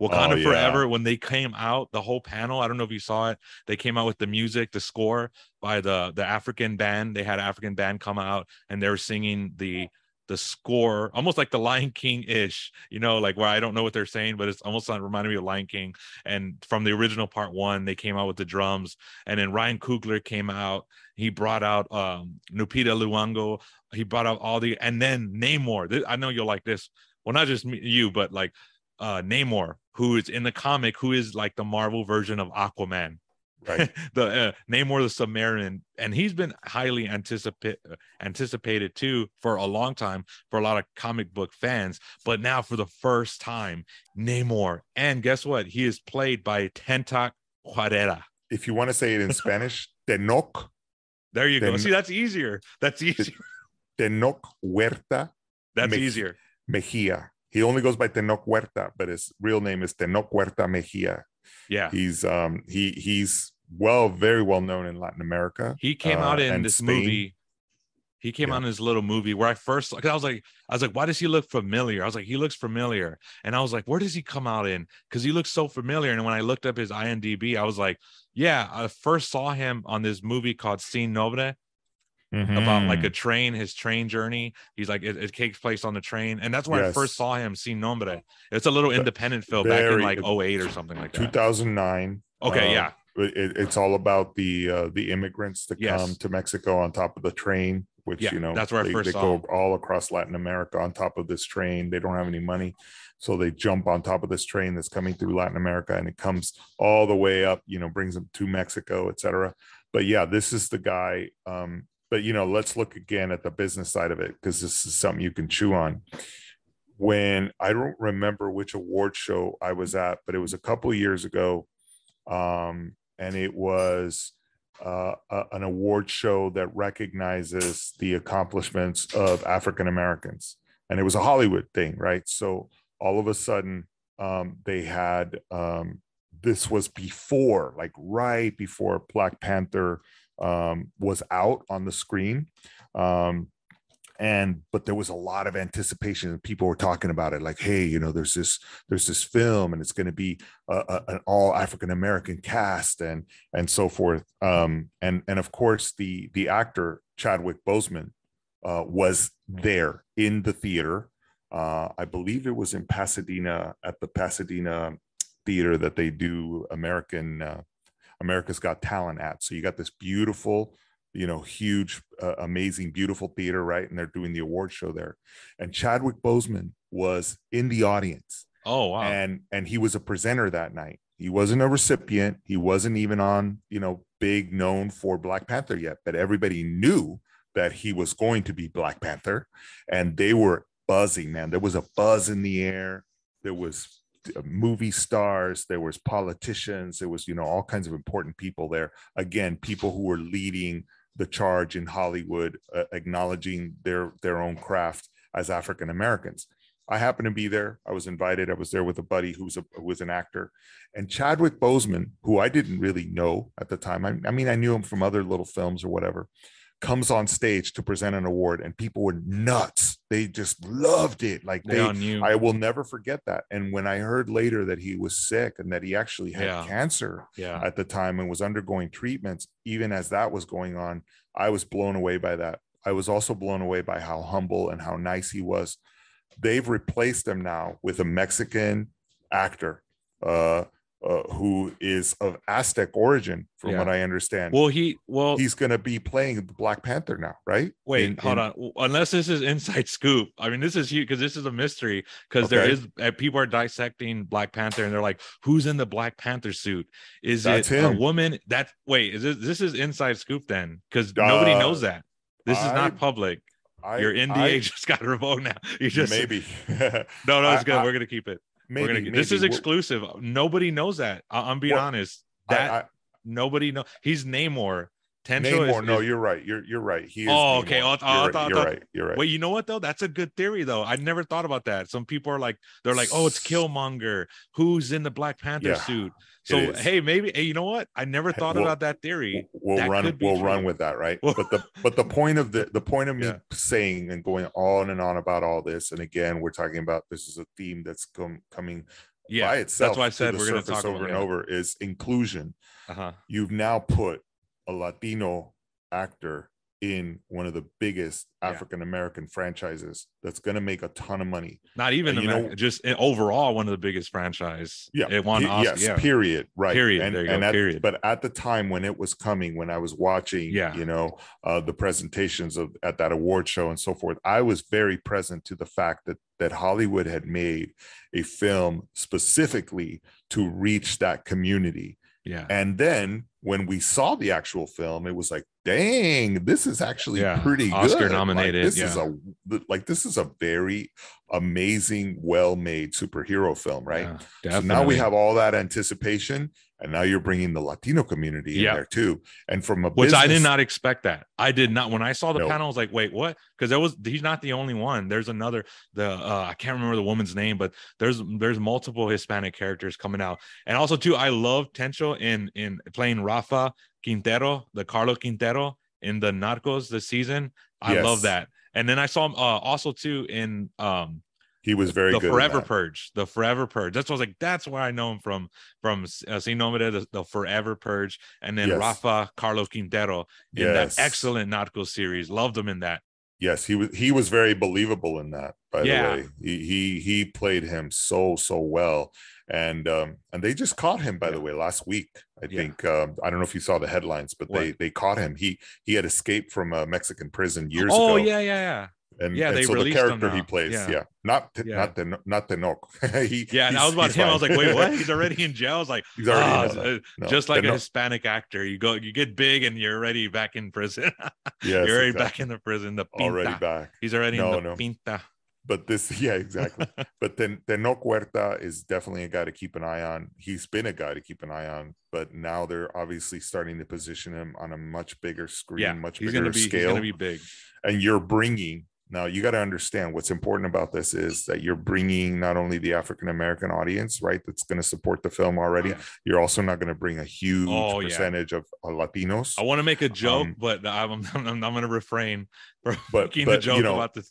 wakanda oh, yeah. forever when they came out the whole panel i don't know if you saw it they came out with the music the score by the the african band they had african band come out and they were singing the the score, almost like the Lion King ish, you know, like where I don't know what they're saying, but it's almost like reminding me of Lion King. And from the original part one, they came out with the drums, and then Ryan Coogler came out. He brought out um Lupita Nyong'o He brought out all the, and then Namor. I know you'll like this. Well, not just me, you, but like uh Namor, who is in the comic, who is like the Marvel version of Aquaman. Right. the uh, Namor the Sub-Mariner, and he's been highly anticipate anticipated too for a long time for a lot of comic book fans. But now, for the first time, Namor, and guess what? He is played by Tenoch Huerta. If you want to say it in Spanish, Tenoch. There you Ten- go. See, that's easier. That's easier. Tenoch Huerta. That's Me- easier. Mejia. He only goes by Tenoch Huerta, but his real name is Tenoch Huerta Mejia. Yeah, he's um he he's well very well known in Latin America. He came uh, out in this Spain. movie. He came yeah. out in his little movie where I first like I was like I was like why does he look familiar? I was like he looks familiar, and I was like where does he come out in? Because he looks so familiar. And when I looked up his IMDb, I was like yeah, I first saw him on this movie called Sin Nombre. Mm-hmm. About like a mm-hmm. train, his train journey. He's like it, it takes place on the train, and that's when yes. I first saw him. Sin Nombre. It's a little independent film back in like 08 or something like that. 2009. Okay, uh, yeah, it, it's all about the uh, the immigrants that yes. come to Mexico on top of the train, which yeah, you know that's where they, I first they saw. go all across Latin America on top of this train. They don't have any money, so they jump on top of this train that's coming through Latin America, and it comes all the way up. You know, brings them to Mexico, etc. But yeah, this is the guy. Um, but you know, let's look again at the business side of it because this is something you can chew on when I don't remember which award show I was at, but it was a couple years ago. Um, and it was uh, a, an award show that recognizes the accomplishments of African Americans. And it was a Hollywood thing, right? So all of a sudden, um, they had um, this was before, like right before Black Panther um, was out on the screen. Um, and but there was a lot of anticipation and people were talking about it like hey you know there's this there's this film and it's going to be a, a, an all african american cast and and so forth um and and of course the the actor chadwick boseman uh was there in the theater uh i believe it was in pasadena at the pasadena theater that they do american uh, america's got talent at so you got this beautiful you know, huge, uh, amazing, beautiful theater, right? And they're doing the award show there. And Chadwick Boseman was in the audience. Oh, wow. And and he was a presenter that night. He wasn't a recipient. He wasn't even on, you know, big known for Black Panther yet, but everybody knew that he was going to be Black Panther. And they were buzzing, man. There was a buzz in the air. There was movie stars there was politicians there was you know all kinds of important people there again people who were leading the charge in Hollywood, uh, acknowledging their their own craft as African Americans. I happened to be there. I was invited. I was there with a buddy who's a who was an actor, and Chadwick Boseman, who I didn't really know at the time. I, I mean, I knew him from other little films or whatever comes on stage to present an award and people were nuts. They just loved it. Like they, they i will never forget that. And when i heard later that he was sick and that he actually had yeah. cancer yeah. at the time and was undergoing treatments even as that was going on i was blown away by that. I was also blown away by how humble and how nice he was. They've replaced him now with a mexican actor uh uh, who is of Aztec origin, from yeah. what I understand. Well, he well he's going to be playing the Black Panther now, right? Wait, in, hold in... on. Unless this is inside scoop. I mean, this is huge because this is a mystery. Because okay. there is uh, people are dissecting Black Panther and they're like, "Who's in the Black Panther suit? Is That's it him. a woman?" That wait, is this this is inside scoop then? Because uh, nobody knows that. This I, is not public. I, Your NDA I, just got revoked now. You just maybe. no, no, it's good. We're gonna keep it. Maybe, gonna, maybe. this is exclusive. Nobody knows that. I, am being well, honest. That I, I, nobody know. He's Namor. Namor, is, no, is- you're right. You're you're right. He is. Oh, okay. Oh, I thought- you're thought- right. You're thought- right. You're right. Wait, you know what though? That's a good theory though. I never thought about that. Some people are like, they're like, oh, it's Killmonger. Who's in the Black Panther Yeah, suit? So hey, maybe hey, you know what? I never thought We'll- about that theory. we'll that run we'll true. run with that right Well- but the but the point of the the point of me Yeah. saying and going on and on about all this and again we're talking about this is a theme that's come coming Yeah, by itself that's why I said we're gonna surface talk over and over is inclusion Uh-huh. you've now put a latino actor in one of the biggest African American franchises that's going to make a ton of money. Not even And you America, know- just overall one of the biggest franchise. Yeah, it won Pe- Oscar. yes, yeah, period. Right. Period. And, There you go, at- period. But at the time when it was coming, when I was watching, Yeah. you know, uh, the presentations of at that award show and so forth, I was very present to the fact that that Hollywood had made a film specifically to reach that community. Yeah, And then when we saw the actual film, it was like, dang, this is actually Yeah, pretty Oscar good. Like, nominated, this is a like this is a very amazing, well-made superhero film, right? Yeah, So now we have all that anticipation, and now you're bringing the Latino community Yeah. in there too. And from a which I did not expect that. I did not when I saw the No. panel. I was like, wait, what? Because there was he's not the only one. There's another. The uh, I can't remember the woman's name, but there's there's multiple Hispanic characters coming out, and also too, I love Tencho in in playing Rafa Quintero, the Caro Quintero in the Narcos this season. I love that. And then I saw him uh, also too in um he was very the good. Forever. Purge, the Forever Purge. That's what I was like. That's where I know him from. From uh, Sin Nombre, the, the Forever Purge, and then Yes. Rafa Carlos Quintero in Yes. that excellent Narco series. Loved him in that. Yes, he was he was very believable in that, by Yeah. the way. He he he played him so, so well. And um and they just caught him, by the way, last week. I Yeah. think um, I don't know if you saw the headlines, but they they caught him. He he had escaped from a Mexican prison years oh ago. Oh yeah, yeah, yeah, And, Yeah, and they so the character he plays, Yeah. yeah, not Yeah. not the not the Noc. he, yeah. And I was about him. I was like, wait, what? He's already in jail. I was like, He's already uh, No, just like the a Noc- Hispanic actor. You go, you get big, and you're already back in prison. yes, you're already exactly. back in the prison. The pinta. already back. He's already No, in the no. pinta. But this, yeah, exactly. but then Tenoch Huerta is definitely a guy to keep an eye on. He's been a guy to keep an eye on, but now they're obviously starting to position him on a much bigger screen, Yeah, much he's bigger gonna be. scale. He's gonna be big. and you're bringing now you got to understand what's important about this is that you're bringing not only the African American audience, right, that's going to support the film already. Yeah. You're also not going to bring a huge Oh, yeah. percentage of uh, Latinos. I want to make a joke, Um, but I'm, I'm, I'm, going to refrain from But- making but, a you joke know, about this.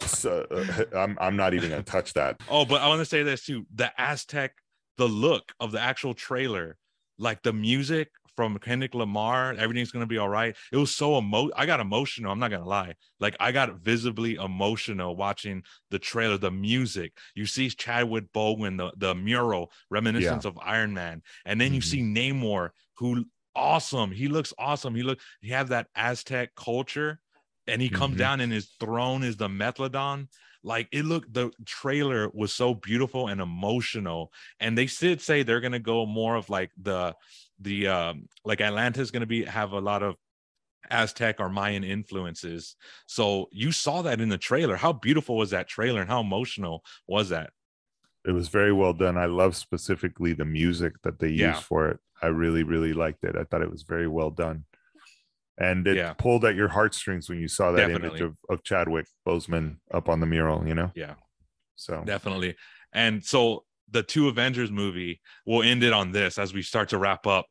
So, uh, I'm I'm not even going to touch that. Oh, but I want to say this too: the Aztec, the look of the actual trailer, like the music from Kendrick Lamar, everything's gonna be all right. It was so emo. I got emotional. I'm not gonna lie. Like I got visibly emotional watching the trailer. The music. You see Chadwick Boseman, the the mural reminiscence of Iron Man, and then you Mhm. see Namor, who awesome. He looks awesome. He look. He have that Aztec culture, and he comes Mhm. down and his throne is the Methodon like it looked the trailer was so beautiful and emotional and they did say they're gonna go more of like the the um like atlantis gonna be have a lot of aztec or mayan influences so you saw that in the trailer how beautiful was that trailer and how emotional was that It was very well done. I love specifically the music that they Yeah. used for it. I really, really liked it. I thought it was very well done. And it Yeah. pulled at your heartstrings when you saw that image of, of Chadwick Boseman up on the mural, you know? Yeah. So definitely and so the two avengers movie we'll end it on this as we start to wrap up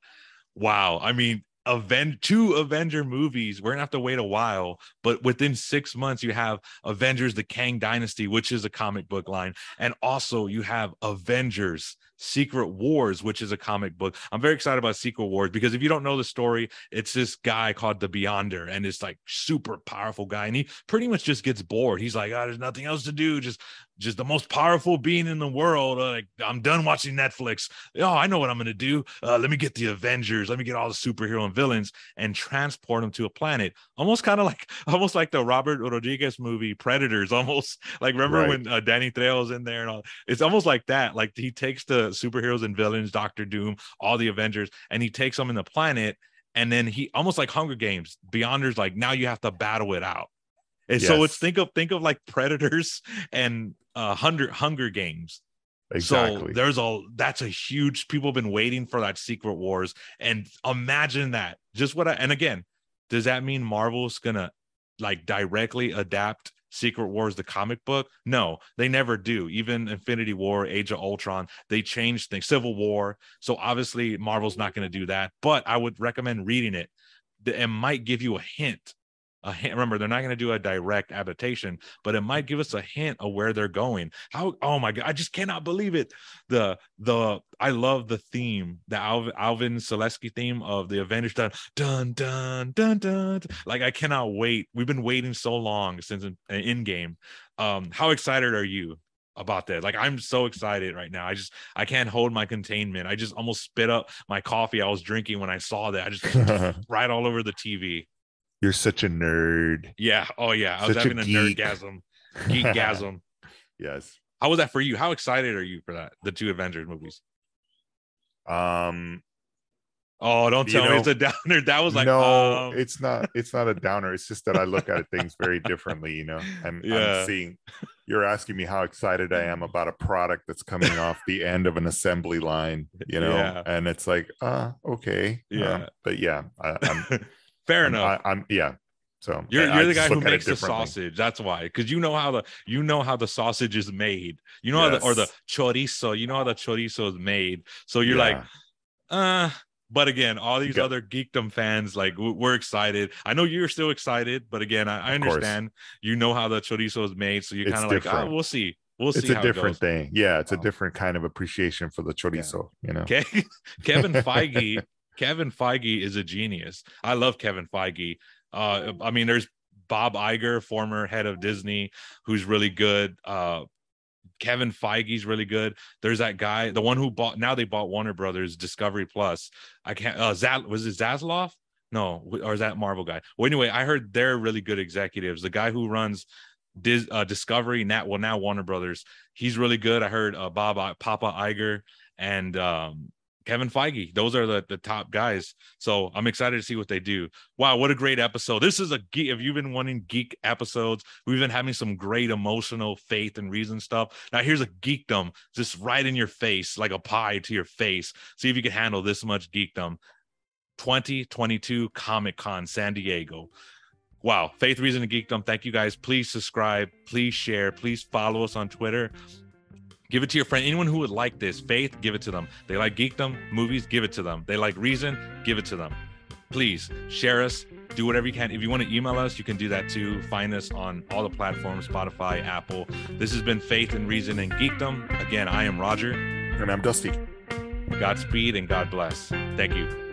wow i mean Aven- two Avenger movies. We're gonna have to wait a while, but within six months, you have Avengers: The Kang Dynasty, which is a comic book line, and also you have Avengers: Secret Wars, which is a comic book. I'm very excited about Secret Wars because if you don't know the story, it's this guy called the Beyonder, and it's like super powerful guy, and he pretty much just gets bored. He's like, "Oh, there's nothing else to do. Just just the most powerful being in the world. Uh, like I'm done watching Netflix. Oh, I know what I'm gonna do. Uh, let me get the Avengers. Let me get all the superhero and villains and transport them to a planet. Almost kind of like, almost like the Robert Rodriguez movie Predators. Almost like remember Right. when uh, Danny Trejo's in there and all. It's almost like that. Like he takes the superheroes and villains, Doctor Doom, all the Avengers, and he takes them in the planet. And then he almost like Hunger Games. Beyonders like now you have to battle it out. And so it's think of think of like Predators and uh Hunger Hunger Games. exactly. So there's a that's a huge people have been waiting for that Secret Wars. And imagine that. Just what I and again, does that mean Marvel's gonna like directly adapt Secret Wars, the comic book. No, they never do. Even Infinity War, Age of Ultron, they changed things, Civil War. So obviously, Marvel's not going to do that. But I would recommend reading it. It might give you a hint a hint. Remember, they're not going to do a direct adaptation, but it might give us a hint of where they're going. How? Oh my god, I just cannot believe it. The the I love the theme, the Alvin, Alvin Silvestri theme of the Avengers. Dun dun dun dun dun. Like I cannot wait. We've been waiting so long since an in game. Um, how excited are you about that. Like I'm so excited right now. I just I can't hold my containment. I just almost spit up my coffee I was drinking when I saw that. I just right all over the TV. You're such a nerd. Yeah. Oh yeah. I was having a, a nerdgasm. Geekgasm. yes. How was that for you? How excited are you for that? The two Avengers movies. Um Oh, don't tell you know, me it's a downer. That was like no, um... it's not. It's not a downer. It's just that I look at things very differently. You know, I'm, yeah. I'm seeing. You're asking me how excited I am about a product that's coming off the end of an assembly line. You know, yeah. and it's like, uh, okay, yeah, um, but yeah, I, am Fair enough. I, am yeah. So you're, you're the guy who makes the sausage. That's why, because you know how the you know how the sausage is made. You know yes. how the or the chorizo. You know how the chorizo is made. So you're yeah. like, uh. But again, all these other geekdom fans, like we're excited. I know you're still excited, but again, I, I understand. You know how the chorizo is made, so you're kind of like, oh, we'll see. We'll see. it's a different it thing. Yeah, it's wow. a different kind of appreciation for the chorizo. Yeah. You know, okay. Kevin Feige Kevin Feige is a genius. I love Kevin Feige. Uh, I mean, there's Bob Iger, former head of Disney, who's really good. Uh, Kevin Feige's really good. There's that guy, the one who bought now they bought Warner Brothers Discovery Plus. I can't. Uh, Zat was it Zaslav? No, or is that Marvel guy? Well, anyway, I heard they're really good executives. The guy who runs Dis, uh, Discovery, now well now Warner Brothers, he's really good. I heard uh, Bob Papa Iger and um, Kevin Feige. Those are the, the top guys. So I'm excited to see what they do. Wow, what a great episode. This is a geek. If you've been wanting geek episodes, we've been having some great emotional faith and reason stuff. Now here's a geekdom just right in your face, like a pie to your face. See if you can handle this much geekdom. 2022 Comic Con San Diego. Wow, Faith, Reason, and Geekdom. Thank you guys. Please subscribe. Please share. Please follow us on Twitter. Give it to your friend. Anyone who would like this, faith, give it to them. They like geekdom, movies, give it to them. They like reason, give it to them. Please share us, do whatever you can. If you want to email us, you can do that too. Find us on all the platforms Spotify, Apple. This has been Faith and Reason and Geekdom. Again, I am Roger. And I'm Dusty. Godspeed and God bless. Thank you.